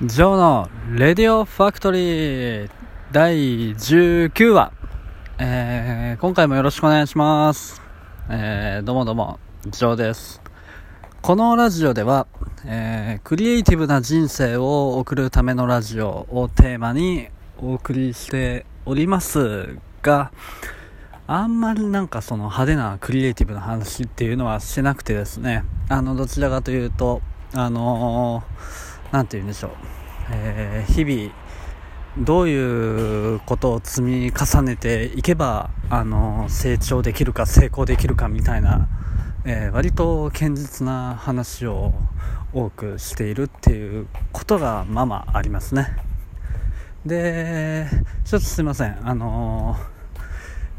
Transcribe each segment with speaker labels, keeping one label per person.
Speaker 1: ジョーのレディオファクトリー第19話、えー、今回もよろしくお願いします。えー、どうもどうも、ジョーです。このラジオでは、えー、クリエイティブな人生を送るためのラジオをテーマにお送りしておりますが、あんまりなんかその派手なクリエイティブな話っていうのはしてなくてですね、あの、どちらかというと、あのー何て言うんでしょう、えー、日々どういうことを積み重ねていけば、あの成長できるか成功できるかみたいな、えー、割と堅実な話を多くしているっていうことがまあまあありますね。でちょっとすいません。あの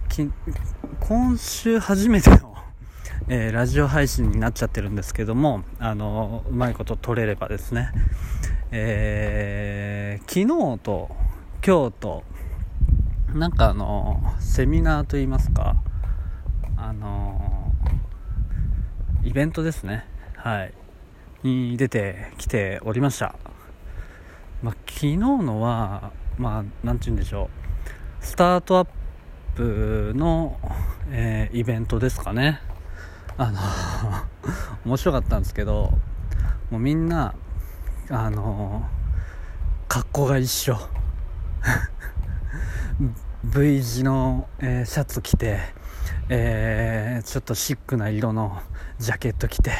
Speaker 1: ー、今週初めてのえー、ラジオ配信になっちゃってるんですけども、あのうまいこと撮れればですね、えー、昨日と今日と、なんかあのセミナーといいますか、あのイベントですね、はい、に出てきておりました。まあ、昨日のは、まあ、なんて言うんでしょう、スタートアップの、えー、イベントですかね。あの 面白かったんですけどもうみんなあの格好が一緒。V 字の、えー、シャツ着て、えー、ちょっとシックな色のジャケット着て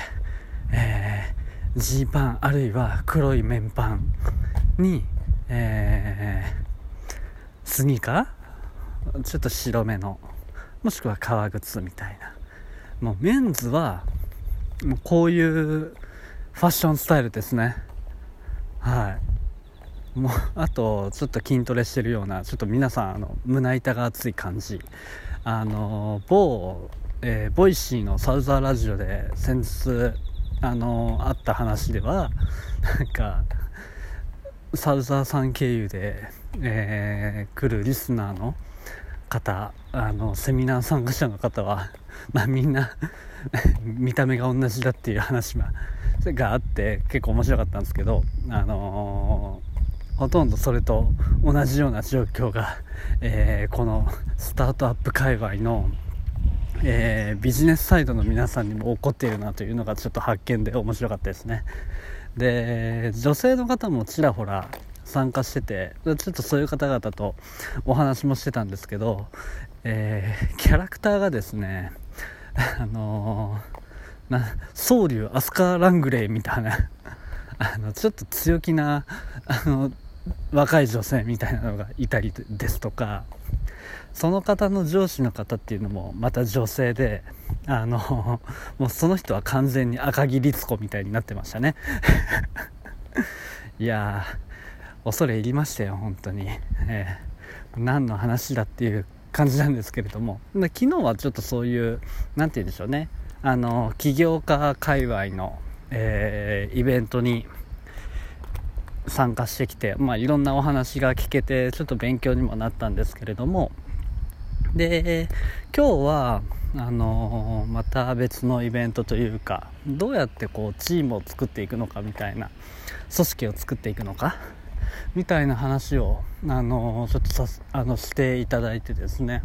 Speaker 1: ジー、パンあるいは黒い綿パンに、えー、スニーカー？ちょっと白めのもしくは革靴みたいな。もうメンズはこういうファッションスタイルですね。はい。もう あとちょっと筋トレしてるようなちょっと皆さんあの胸板が熱い感じ。あの某、えー、ボイシーのサウザーラジオで先日あのあった話ではなんかサウザーさん経由で、えー、来るリスナーの方あのセミナー参加者の方は、まあ、みんな 見た目が同じだっていう話があって結構面白かったんですけど、あのー、ほとんどそれと同じような状況が、えー、このスタートアップ界隈の、えー、ビジネスサイドの皆さんにも起こっているなというのがちょっと発見で面白かったですね。で女性の方もちらほら参加しててちょっとそういう方々とお話もしてたんですけど、えー、キャラクターがですねあのー、な宗竜アスカ・ラングレーみたいなあのちょっと強気なあの若い女性みたいなのがいたりですとかその方の上司の方っていうのもまた女性であのもうその人は完全に赤木律子みたいになってましたね。いやー恐れ入りましたよ本当に、えー、何の話だっていう感じなんですけれども。昨日はちょっとそういう何て言うんでしょうね。あの起業家界隈の、えー、イベントに参加してきて、まあ、いろんなお話が聞けてちょっと勉強にもなったんですけれども。で今日はあの、また別のイベントというかどうやってこうチームを作っていくのかみたいな組織を作っていくのかみたいな話を、あのちょっとさあのしていただいてですね、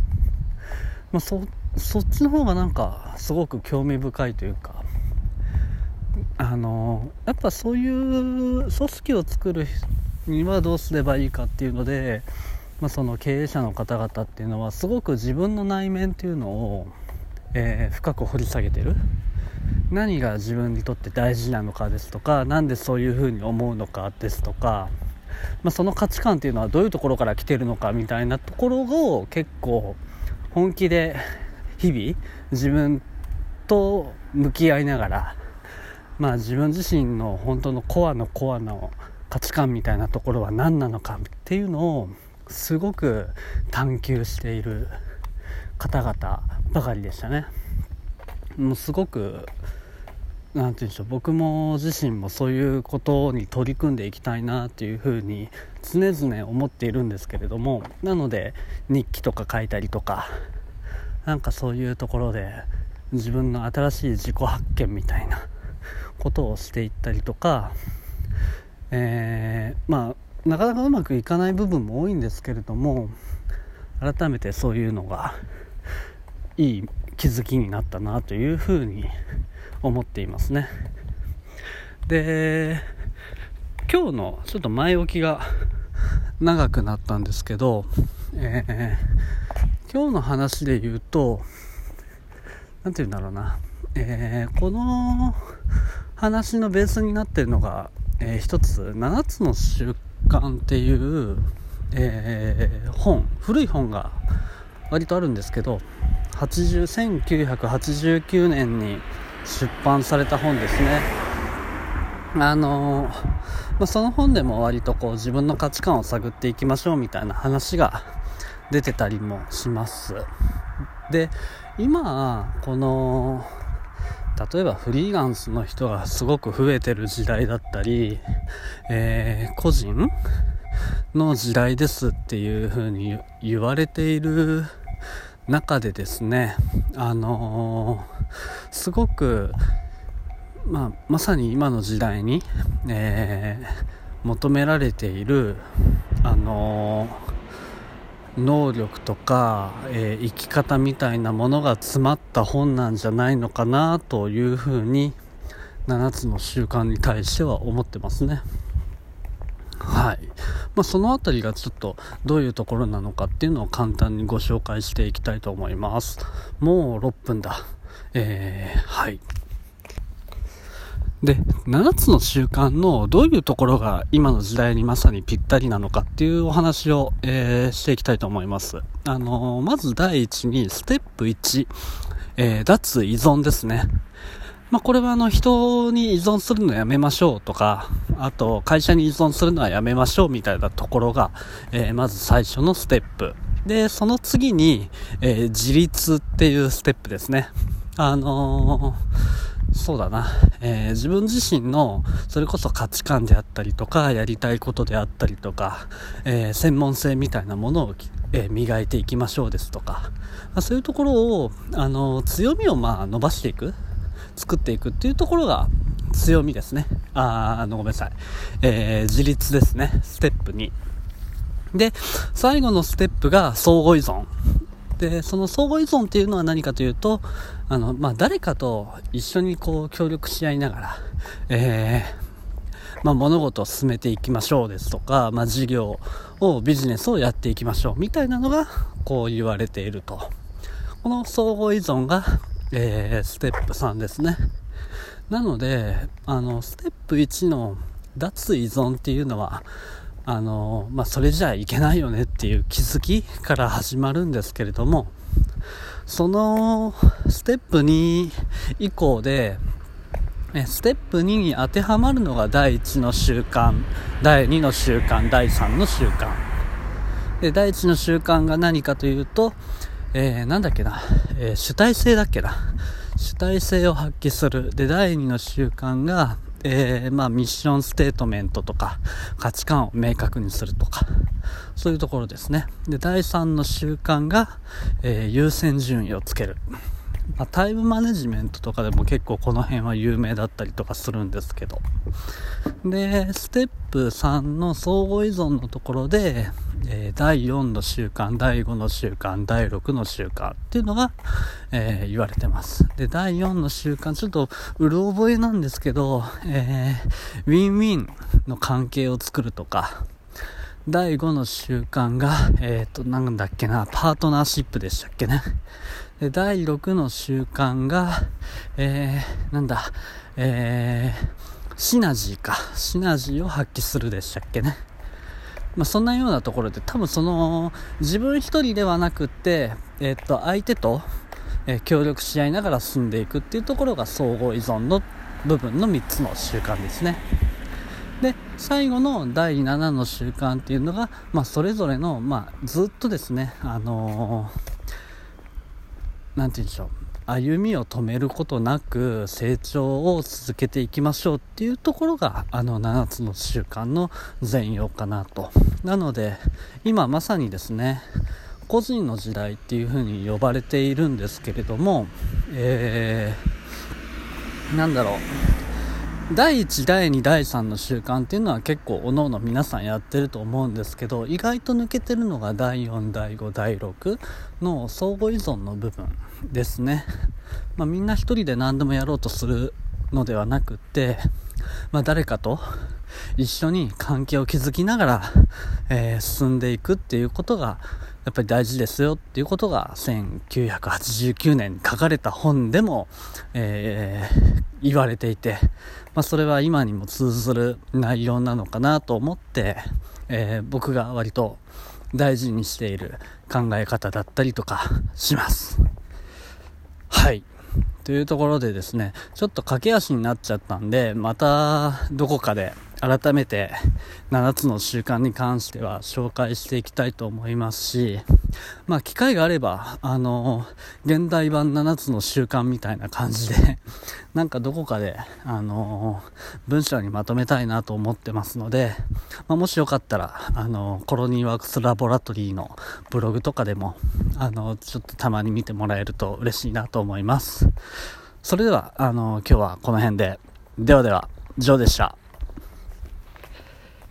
Speaker 1: まあ、そそっちの方がなんかすごく興味深いというかあのやっぱそういう組織を作るにはどうすればいいかっていうので、まあ、その経営者の方々っていうのはすごく自分の内面っていうのを、えー、深く掘り下げてる。何が自分にとって大事なのかですとか何でそういうふうに思うのかですとかまあ、その価値観っていうのはどういうところから来てるのかみたいなところを結構本気で日々自分と向き合いながら、まあ、自分自身の本当のコアのコアの価値観みたいなところは何なのかっていうのをすごく探求している方々ばかりでしたね。もうすごく何て言うんでしょう僕も自身もそういうことに取り組んでいきたいなっていうふうに常々思っているんですけれどもなので日記とか書いたりとかなんかそういうところで自分の新しい自己発見みたいなことをしていったりとかえー、まあなかなかうまくいかない部分も多いんですけれども改めてそういうのがいい気づきになったなというふうに 思っていますね。で今日のちょっと前置きが 長くなったんですけど、えー、今日の話で言うと何て言うんだろうな、えー、この話のベースになってるのが、えー、一つ7つの習慣っていう、えー、本古い本が割とあるんですけど1989年に出版された本ですね。あのまあ、その本でも割とこう自分の価値観を探っていきましょうみたいな話が出てたりもします。で今この例えばフリーランスの人がすごく増えてる時代だったり、えー、個人の時代ですっていう風に言われている中でですね、あのー、すごく、まあ、まさに今の時代に、えー、求められている、あのー、能力とか、え生き方みたいなものが詰まった本なんじゃないのかなというふうに7つの習慣に対しては思ってますね。はい。まあ、そのあたりがちょっとどういうところなのかっていうのを簡単にご紹介していきたいと思います。もう6分だ。えー、はい。で、7つの習慣のどういうところが今の時代にまさにぴったりなのかっていうお話を、えー、していきたいと思います。あのー、まず第一にステップ1、えー、脱依存ですね。まあ、これはあの人に依存するのやめましょうとか、あと会社に依存するのはやめましょうみたいなところが、えー、まず最初のステップ。で、その次に、えー、自立っていうステップですね。あのー、そうだな、えー、自分自身のそれこそ価値観であったりとかやりたいことであったりとか、え、専門性みたいなものを、え磨いていきましょうですとか、まあ、そういうところを、あの強みをまあ伸ばしていく作っていくっていうところが強みですね。あ、あの、ごめんなさい。えー、自立ですね。ステップ2。で、最後のステップが相互依存。で、その相互依存っていうのは何かというと、あの、まあ、誰かと一緒にこう協力し合いながら、えー、まあ、物事を進めていきましょうですとか、まあ、事業を、ビジネスをやっていきましょうみたいなのが、こう言われていると。この相互依存が、えー、ステップ3ですね。なので、あの、ステップ1の脱依存っていうのは、あの、まあ、それじゃいけないよねっていう気づきから始まるんですけれども、そのステップ2以降で、ステップ2に当てはまるのが第1の習慣、第2の習慣、第3の習慣。で、第1の習慣が何かというと、えー、なんだっけな、えー、主体性だっけな。主体性を発揮する。で、第2の習慣が、えー、まあ、ミッションステートメントとか、価値観を明確にするとか、そういうところですね。で、第3の習慣が、え、優先順位をつける。まあ、タイムマネジメントとかでも結構この辺は有名だったりとかするんですけど。で、ステップ3の相互依存のところで、えー、第4の習慣、第5の習慣、第6の習慣っていうのが、えー、言われてます。で、第4の習慣、ちょっとうる覚えなんですけど、えー、ウィンウィンの関係を作るとか、第5の習慣が、えっ、ー、と、なんだっけな、パートナーシップでしたっけね。で、第6の習慣が、えー、なんだ、えー、シナジーか。シナジーを発揮するでしたっけね。まあ、そんなようなところで多分その自分一人ではなくって、えっと相手と、え協力し合いながら進んでいくっていうところが相互依存の部分の3つの習慣ですね。で最後の第7の習慣っていうのが、まあ、それぞれの、まあ、ずっとですね、あのー、何て言うんでしょう。歩みを止めることなく成長を続けていきましょうっていうところがあの7つの習慣の全容かなと。なので今まさにですね個人の時代っていうふうに呼ばれているんですけれども、えー、なんだろう。第1第2第3の習慣っていうのは結構おのおの皆さんやってると思うんですけど意外と抜けてるのが第4第5第6の相互依存の部分ですね、まあ、みんな一人で何でもやろうとするのではなくって、まあ、誰かと一緒に関係を築きながら、えー、進んでいくっていうことがやっぱり大事ですよっていうことが1989年に書かれた本でも、えー、言われていて、まあ、それは今にも通ずる内容なのかなと思って、えー、僕が割と大事にしている考え方だったりとかします。はい。というところでですね、ちょっと駆け足になっちゃったんで、またどこかで改めて7つの習慣に関しては紹介していきたいと思いますし、まあ機会があれば、あの、現代版7つの習慣みたいな感じで、なんかどこかで、あの、文章にまとめたいなと思ってますので、まあ、もしよかったら、あの、コロニーワークスラボラトリーのブログとかでも、あの、ちょっとたまに見てもらえると嬉しいなと思います。それでは、あの、今日はこの辺で、ではでは、ジョーでした。